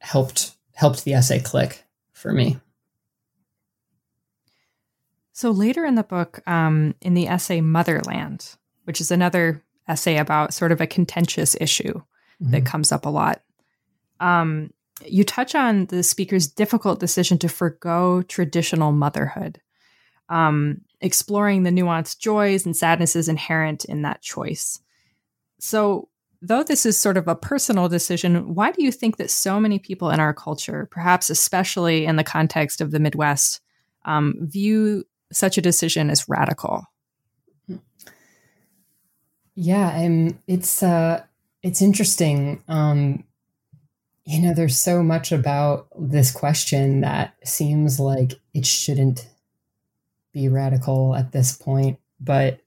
S2: helped helped the essay click for me.
S1: So later in the book, um, in the essay Motherland, which is another essay about sort of a contentious issue mm-hmm. that comes up a lot, um, you touch on the speaker's difficult decision to forego traditional motherhood, um, exploring the nuanced joys and sadnesses inherent in that choice. So, though this is sort of a personal decision, why do you think that so many people in our culture, perhaps especially in the context of the Midwest, um, view such a decision as radical?
S2: Yeah, and it's uh, it's interesting. Um, you know, there's so much about this question that seems like it shouldn't be radical at this point, but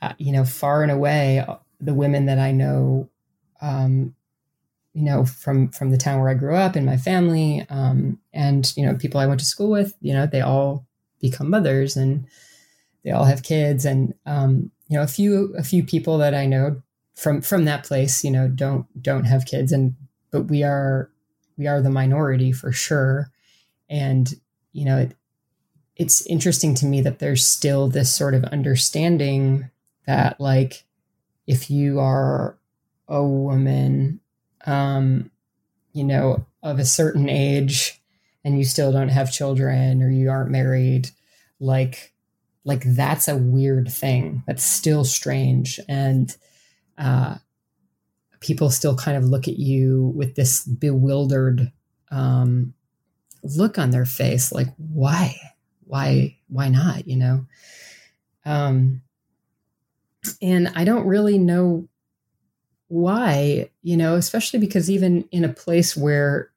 S2: uh, you know, far and away, uh, the women that I know, um, you know, from from the town where I grew up and my family, um, and you know, people I went to school with, you know, they all become mothers and they all have kids and um, you know a few a few people that I know from from that place you know don't don't have kids and but we are we are the minority for sure. And you know it, it's interesting to me that there's still this sort of understanding that like if you are a woman um you know of a certain age and you still don't have children or you aren't married like like that's a weird thing that's still strange. And uh people still kind of look at you with this bewildered um look on their face like why? Why why not you know? Um and i don't really know why you know especially because even in a place where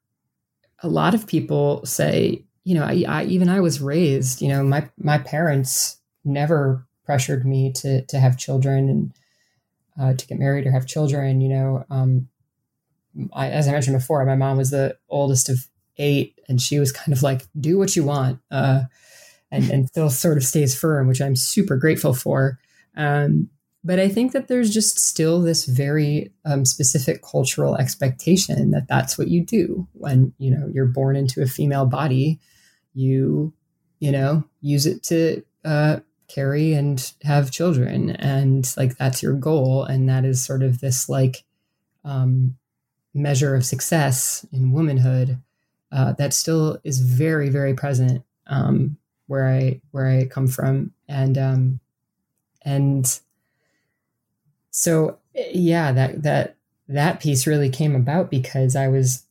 S2: a lot of people say, you know, I, I, even I was raised, you know, my my parents never pressured me to to have children and uh, to get married or have children. You know, um, I, as I mentioned before, my mom was the oldest of eight, and she was kind of like, "Do what you want," uh, and and still sort of stays firm, which I'm super grateful for. Um, but I think that there's just still this very um, specific cultural expectation that that's what you do when you know you're born into a female body. You you know use it to uh, carry and have children, and like that's your goal, and that is sort of this like um, measure of success in womanhood uh, that still is very very present um, where I where I come from, and um, and so yeah, that that that piece really came about because I was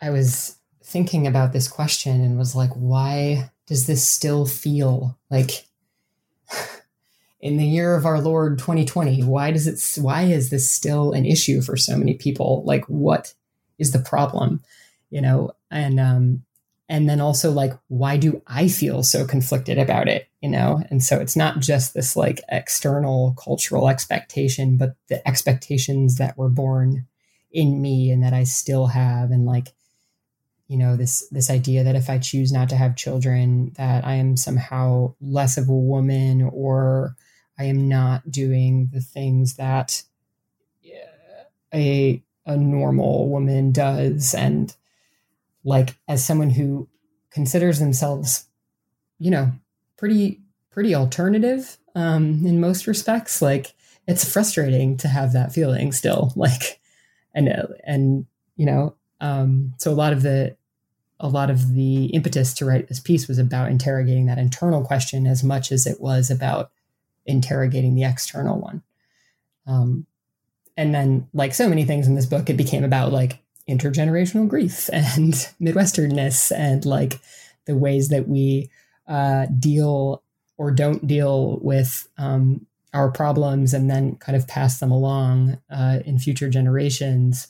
S2: I was thinking about this question and was like, why does this still feel like in the year of our Lord 2020, why does it why is this still an issue for so many people? Like what is the problem? You know, and um and then also like why do I feel so conflicted about it? You know, and so it's not just this like external cultural expectation, but the expectations that were born in me and that I still have and like you know this this idea that if i choose not to have children that i am somehow less of a woman or I am not doing the things that a a normal woman does. And like as someone who considers themselves you know pretty pretty alternative um in most respects like it's frustrating to have that feeling still like and and you know um so a lot of the a lot of the impetus to write this piece was about interrogating that internal question as much as it was about interrogating the external one. Um, and then, like so many things in this book, it became about like intergenerational grief and Midwesternness and like the ways that we uh, deal or don't deal with um, our problems and then kind of pass them along uh, in future generations.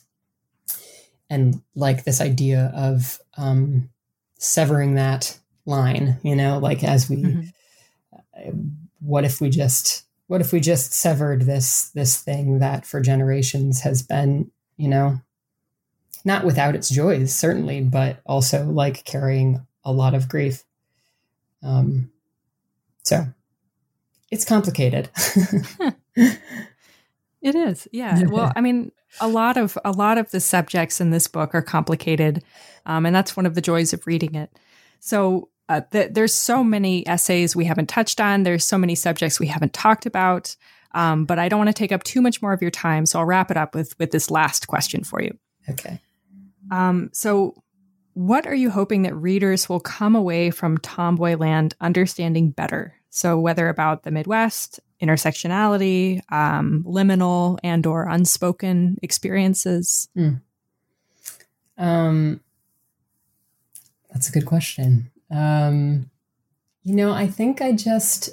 S2: And like this idea of um, severing that line, you know, like as we. Mm-hmm what if we just what if we just severed this this thing that for generations has been you know not without its joys certainly but also like carrying a lot of grief um so it's complicated
S1: it is yeah well i mean a lot of a lot of the subjects in this book are complicated um, and that's one of the joys of reading it so uh, th- there's so many essays we haven't touched on. There's so many subjects we haven't talked about. Um, but I don't want to take up too much more of your time, so I'll wrap it up with with this last question for you.
S2: Okay.
S1: Um, so, what are you hoping that readers will come away from Tomboyland understanding better? So, whether about the Midwest, intersectionality, um, liminal and/or unspoken experiences.
S2: Mm. Um, that's a good question. Um, you know, I think I just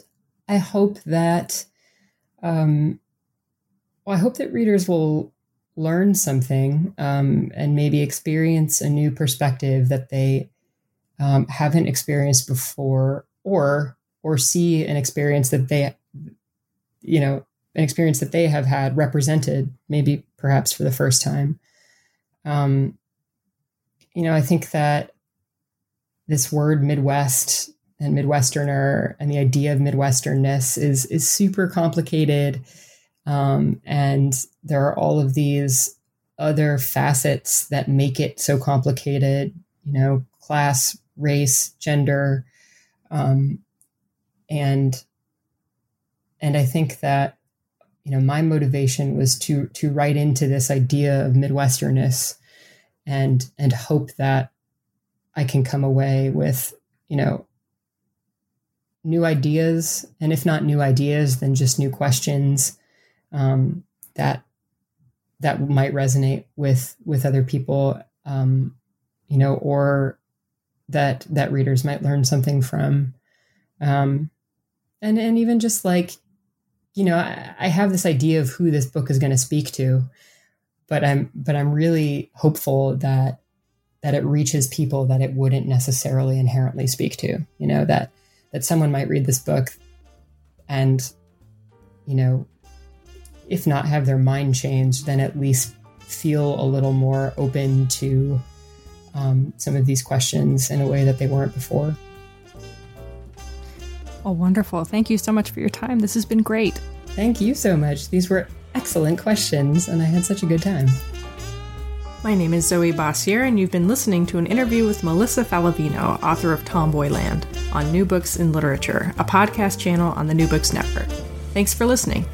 S2: I hope that um, well, I hope that readers will learn something um, and maybe experience a new perspective that they um, haven't experienced before, or or see an experience that they, you know, an experience that they have had represented, maybe perhaps for the first time. Um, you know, I think that this word Midwest and Midwesterner and the idea of Midwesternness is is super complicated. Um, and there are all of these other facets that make it so complicated, you know, class, race, gender. Um, and and I think that you know my motivation was to to write into this idea of Midwesternness and and hope that I can come away with, you know, new ideas, and if not new ideas, then just new questions um, that that might resonate with with other people, um, you know, or that that readers might learn something from, um, and and even just like, you know, I, have this idea of who this book is going to speak to, but I'm but I'm really hopeful that that it reaches people that it wouldn't necessarily inherently speak to you know that that someone might read this book and you know if not have their mind changed then at least feel a little more open to um, some of these questions in a way that they weren't before
S1: oh wonderful. Thank you so much for your time. This has been great.
S2: Thank you so much. These were excellent questions and i had such a good time.
S1: My name is Zoe Bossiere, and you've been listening to an interview with Melissa Faliveno, author of Tomboyland, on New Books in Literature, a podcast channel on the New Books Network. Thanks for listening.